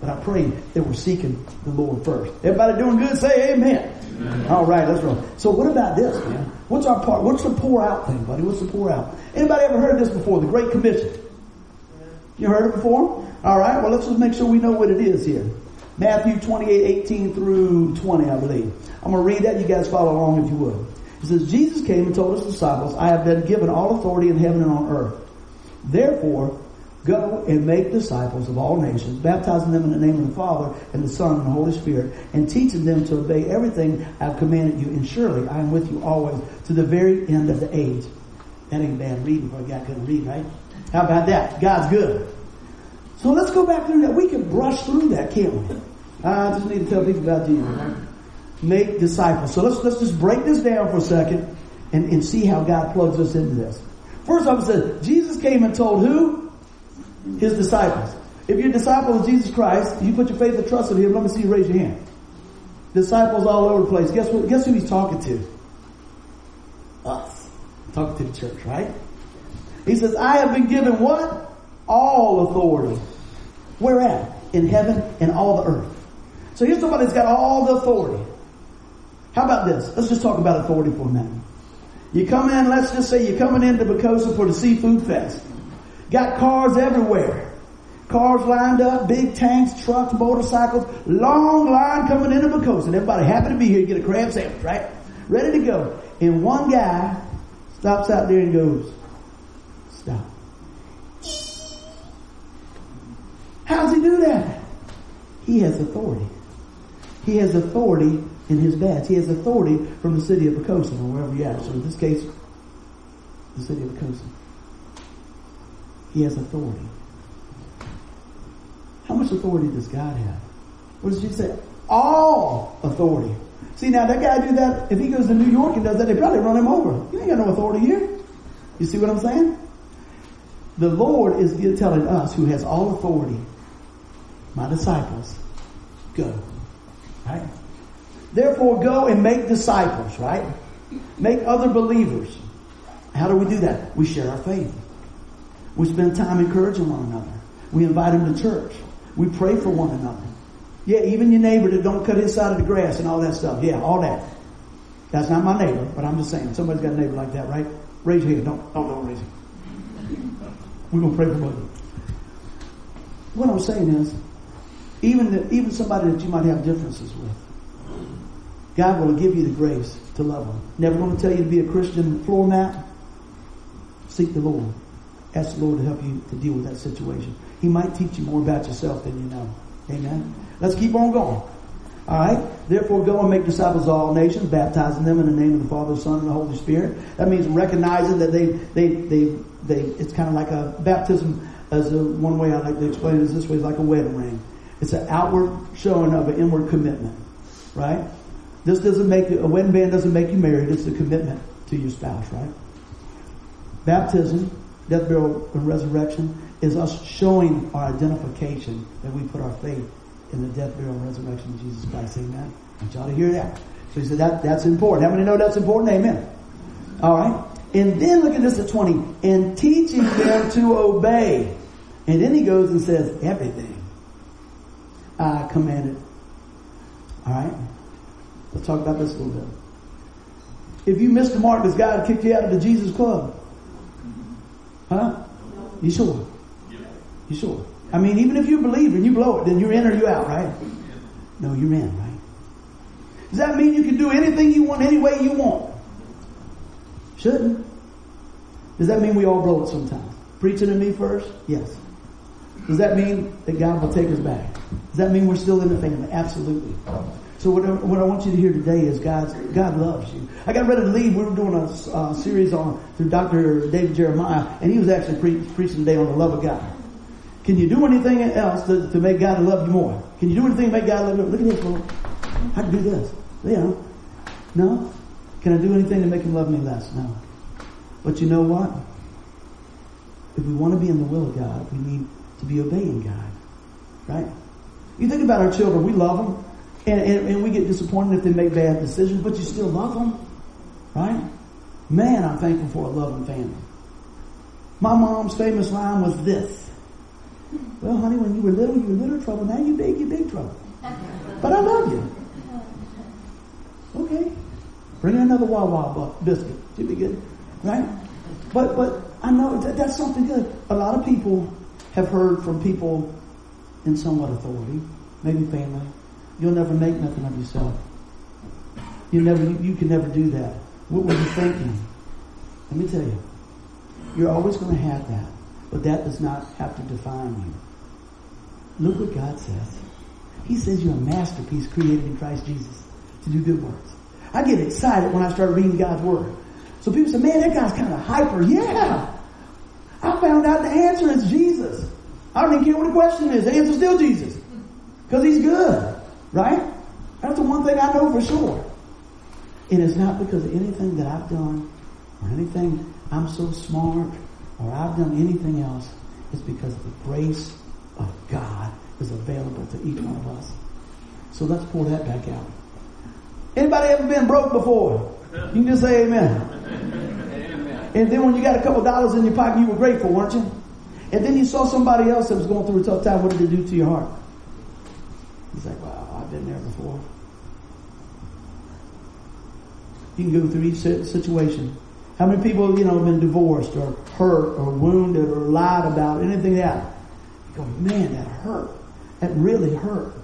S1: But I pray that we're seeking the Lord first. Everybody doing good? Say amen. amen. All right, let's roll. So what about this, man? What's our part? What's the pour out thing, buddy? What's the pour out? Anybody ever heard of this before? The Great Commission. You heard it before? All right, well let's just make sure we know what it is here. Matthew 28, 18 through 20, I believe. I'm going to read that. You guys follow along if you would. It says, Jesus came and told his disciples, I have been given all authority in heaven and on earth. Therefore, Go and make disciples of all nations, baptizing them in the name of the Father and the Son and the Holy Spirit, and teaching them to obey everything I've commanded you. And surely I am with you always to the very end of the age. That ain't bad reading for a guy couldn't read, right? How about that? God's good. So let's go back through that. We can brush through that, can't we? I just need to tell people about Jesus. Make disciples. So let's let's just break this down for a second and, and see how God plugs us into this. First off, it says, Jesus came and told who? His disciples. If you're a disciple of Jesus Christ, you put your faith and trust in Him, let me see you raise your hand. Disciples all over the place. Guess what? Guess who he's talking to? Us. Talking to the church, right? He says, I have been given what? All authority. Where at? In heaven and all the earth. So here's somebody that's got all the authority. How about this? Let's just talk about authority for a minute. You come in, let's just say you're coming into Poquoson for the seafood fest. Got cars everywhere. Cars lined up, big tanks, trucks, motorcycles, long line coming into Poquoson. And Everybody happy to be here, to get a crab sandwich, right? Ready to go. And one guy stops out there and goes, stop. How does he do that? He has authority. He has authority in his badge. He has authority from the city of Poquoson or wherever you're. So in this case, the city of Poquoson. He has authority. How much authority does God have? What does Jesus say? All authority. See now that guy do that, if he goes to New York and does that, they probably run him over. You ain't got no authority here. You see what I'm saying? The Lord is telling us who has all authority, my disciples, go. Right? Therefore go and make disciples, right? Make other believers. How do we do that? We share our faith. We spend time encouraging one another. We invite them to church. We pray for one another. Yeah, even your neighbor that don't cut his side of the grass and all that stuff. Yeah, all that. That's not my neighbor, but I'm just saying. Somebody's got a neighbor like that, right? Raise your hand. Don't, oh, don't raise it. We're to pray for both. What I'm saying is, even the, even somebody that you might have differences with, God will give you the grace to love them. Never going to tell you to be a Christian floor mat. Seek the Lord. Ask the Lord to help you to deal with that situation. He might teach you more about yourself than you know. Amen. Let's keep on going. All right. Therefore, go and make disciples of all nations, baptizing them in the name of the Father, Son, and the Holy Spirit. That means recognizing that they, they, they, they. It's kind of like a baptism. As a, one way I like to explain it is this way: it's like a wedding ring. It's an outward showing of an inward commitment. Right. This doesn't make you, a wedding band doesn't make you married. It's a commitment to your spouse. Right. Baptism, death, burial, and resurrection is us showing our identification that we put our faith in the death, burial, and resurrection of Jesus Christ. Amen. I want y'all to hear that. So he said that that's important. How many know that's important? Amen. All right. And then look at this at 20. And teaching them to obey. And then he goes and says, everything I commanded. All right. Let's talk about this a little bit. If you missed the mark, does God kick you out of the Jesus club? Huh? You sure? You sure? I mean, even if you believe and you blow it, then you're in or you out, right? No, you're in, right? Does that mean you can do anything you want any way you want? Shouldn't. Does that mean we all blow it sometimes? Preaching to me first? Yes. Does that mean that God will take us back? Does that mean we're still in the family? Absolutely. So what I, what I want you to hear today is God's, God loves you. I got ready to leave. We were doing a uh, series on through Dr. David Jeremiah, and he was actually pre- preaching today on the love of God. Can you do anything else to, to make God love you more? Can you do anything to make God love you? Look at this, Lord. I can do this. Yeah. No? Can I do anything to make him love me less? No. But you know what? If we want to be in the will of God, we need to be obeying God. Right? You think about our children, we love them, and, and, and we get disappointed if they make bad decisions, but you still love them. Right? Man, I'm thankful for a loving family. My mom's famous line was this. Well, honey, when you were little, you were little trouble. Now you big, you big trouble. But I love you. Okay. Bring in another Wawa biscuit. Should be good. Right? But, but I know that, that's something good. A lot of people have heard from people in somewhat authority, maybe family. You'll never make nothing of yourself. You never, you, you can never do that. What were you thinking? Let me tell you. You're always going to have that. But that does not have to define you. Look what God says. He says you're a masterpiece created in Christ Jesus to do good works. I get excited when I start reading God's Word. So people say, man, that guy's kind of hyper. Yeah. I found out the answer is Jesus. I don't even care what the question is. The answer's still Jesus. Because he's good. Right? That's the one thing I know for sure. And It is not because of anything that I've done or anything I'm so smart or I've done anything else. It's because the grace of God is available to each one of us. So let's pull that back out. Anybody ever been broke before? You can just say amen. amen. And then when you got a couple dollars in your pocket, you were grateful, weren't you? And then you saw somebody else that was going through a tough time. What did it do to your heart? He's like, wow, been there before. You can go through each situation. How many people, you know, have been divorced or hurt or wounded or lied about, anything like that? You go, man, that hurt. That really hurt.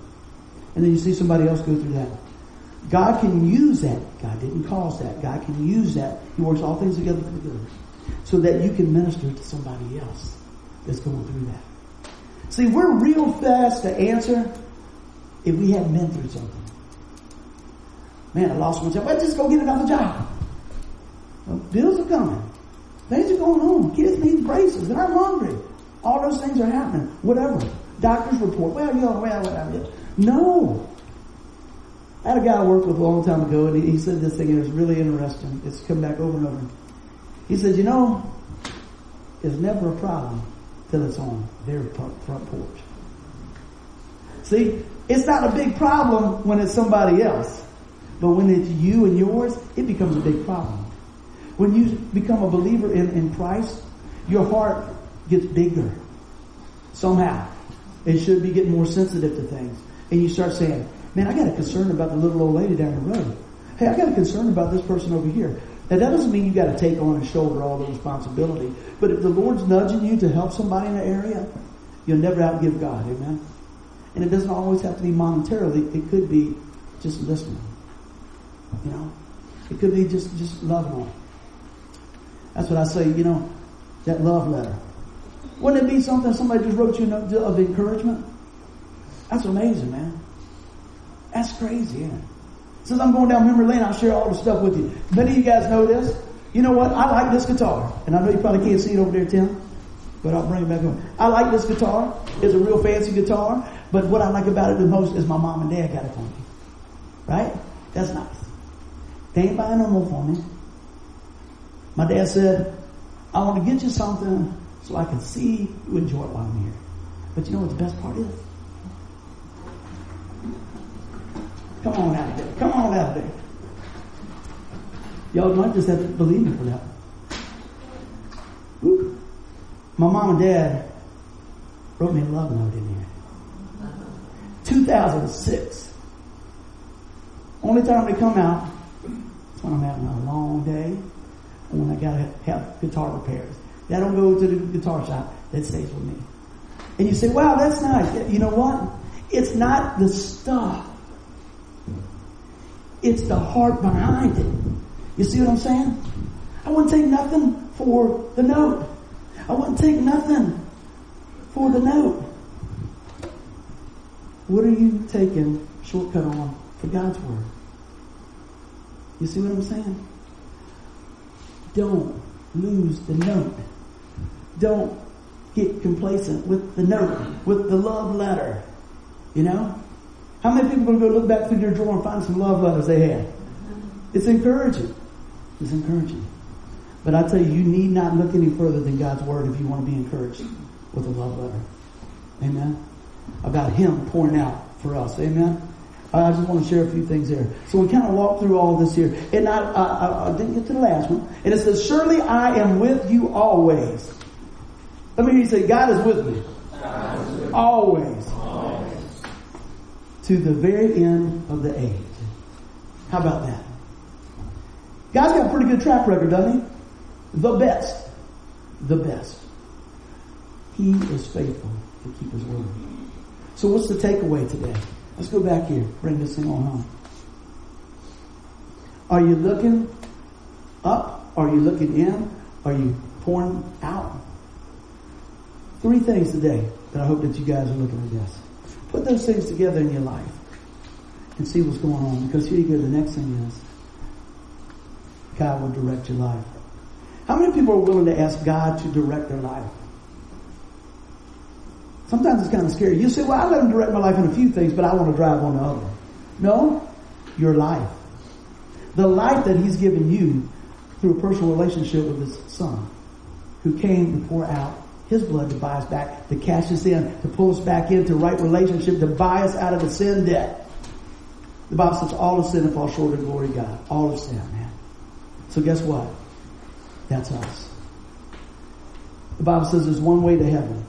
S1: And then you see somebody else go through that. God can use that. God didn't cause that. God can use that. He works all things together for good. So that you can minister to somebody else that's going through that. See, we're real fast to answer if we hadn't been through something. Man, I lost my job. Well, just go get another job. Well, bills are coming. Things are going on. Kids need braces. They're hungry. All those things are happening. Whatever. Doctor's report. Well, you know, well, whatever. No. I had a guy I worked with a long time ago, and he, he said this thing, and it was really interesting. It's come back over and over. He said, you know, it's never a problem till it's on their front porch. See, it's not a big problem when it's somebody else. But when it's you and yours, it becomes a big problem. When you become a believer in, in Christ, your heart gets bigger. Somehow. It should be getting more sensitive to things. And you start saying, man, I got a concern about the little old lady down the road. Hey, I got a concern about this person over here. Now that doesn't mean you got to take on and shoulder all the responsibility. But if the Lord's nudging you to help somebody in an area, you'll never outgive God. Amen. And it doesn't always have to be monetarily. It could be just listening. You know, it could be just just loving them. That's what I say. You know, that love letter. Wouldn't it be something somebody just wrote you a note of encouragement? That's amazing, man. That's crazy, isn't it? Since I'm going down memory lane, I'll share all the stuff with you. Many of you guys know this. You know what? I like this guitar. And I know you probably can't see it over there, Tim, but I'll bring it back home. I like this guitar. It's a real fancy guitar. But what I like about it the most is my mom and dad got it for me. Right? That's nice. They ain't buying no more for me. My dad said, I want to get you something so I can see you enjoy it while I'm here. But you know what the best part is? Come on out there. Come on out there. Y'all might just have to believe me for that. My mom and dad wrote me a love note in here. 2006. Only time they come out is when I'm having a long day and when I gotta have guitar repairs. That don't go to the guitar shop. That stays with me. And you say, wow, that's nice. You know what? It's not the stuff. It's the heart behind it. You see what I'm saying? I wouldn't take nothing for the note. I wouldn't take nothing for the note. What are you taking shortcut on for God's word? You see what I'm saying? Don't lose the note. Don't get complacent with the note, with the love letter. You know? How many people are going to go look back through their drawer and find some love letters they had? It's encouraging. It's encouraging. But I tell you, you need not look any further than God's Word if you want to be encouraged with a love letter. Amen? About Him pouring out for us. Amen? I just want to share a few things here. So we kind of walk through all this here. And I, I, I didn't get to the last one. And it says, Surely I am with you always. Let me hear you say, God is with me. Always to the very end of the age. How about that? God's got a pretty good track record, doesn't he? The best. The best. He is faithful to keep his word. So what's the takeaway today? Let's go back here. Bring this thing on home. Are you looking up? Are you looking in? Are you pouring out? Three things today that I hope that you guys are looking at this. Put those things together in your life and see what's going on. Because here you go, the next thing is God will direct your life. How many people are willing to ask God to direct their life? Sometimes it's kind of scary. You say, well, I let him direct my life in a few things, but I want to drive on the other. No, your life. The life that he's given you through a personal relationship with his son, who came to pour out his blood to buy us back, to cash us in, to pull us back into right relationship, to buy us out of the sin debt. The Bible says all of sin and fall short of glory of God. All of sin, man. So guess what? That's us. The Bible says there's one way to heaven.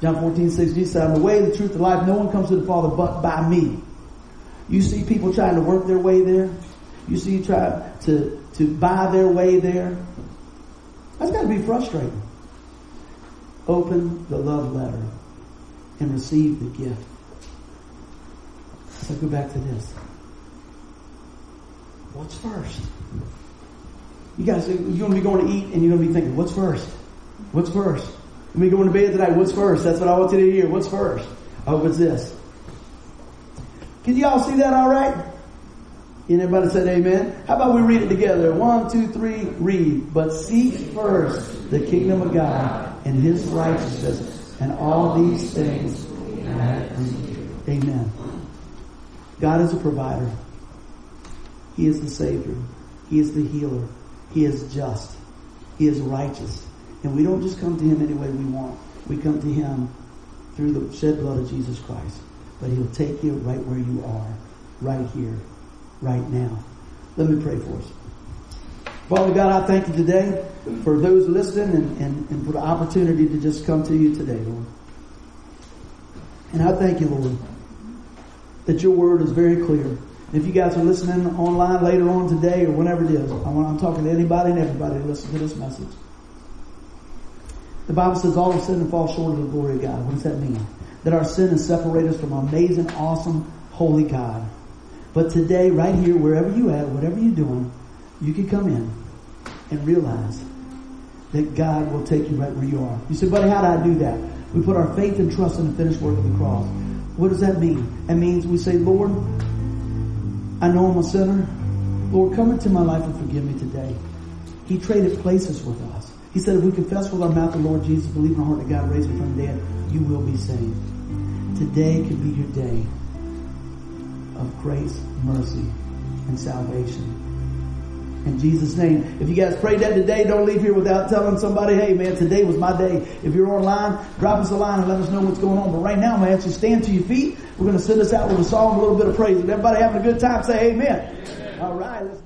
S1: John 14, 6, Jesus said, I'm the way, the truth, the life. No one comes to the Father but by me. You see people trying to work their way there. You see you try to, to buy their way there. That's got to be frustrating. Open the love letter and receive the gift. So go back to this. What's first? You guys, you're going to be going to eat and you're going to be thinking, what's first? What's first? When we go to bed tonight, what's first? That's what I want you to hear. What's first? I hope it's this. Can you all see that all right? And everybody said amen. How about we read it together? One, two, three, read. But seek first the kingdom of God and his righteousness, and all these things Amen. God is a provider. He is the Savior. He is the healer. He is just. He is righteous. And we don't just come to Him any way we want. We come to Him through the shed blood of Jesus Christ. But He'll take you right where you are, right here, right now. Let me pray for us. Father God, I thank you today for those listening and, and, and for the opportunity to just come to you today, Lord. And I thank you, Lord, that your word is very clear. If you guys are listening online later on today or whenever it is, I'm talking to anybody and everybody listen to this message. The Bible says all of sin and fall short of the glory of God. What does that mean? That our sin has separated us from amazing, awesome, holy God. But today, right here, wherever you at, whatever you're doing, you can come in and realize that God will take you right where you are. You say, buddy, how do I do that? We put our faith and trust in the finished work of the cross. What does that mean? It means we say, Lord, I know I'm a sinner. Lord, come into my life and forgive me today. He traded places with us. He said, if we confess with our mouth the Lord Jesus, believe in our heart that God raised him from the dead, you will be saved. Today could be your day of grace, mercy, and salvation. In Jesus' name. If you guys prayed that today, don't leave here without telling somebody, hey man, today was my day. If you're online, drop us a line and let us know what's going on. But right now, man, you stand to your feet. We're going to send us out with a song, a little bit of praise. If everybody having a good time, say amen. amen. All right.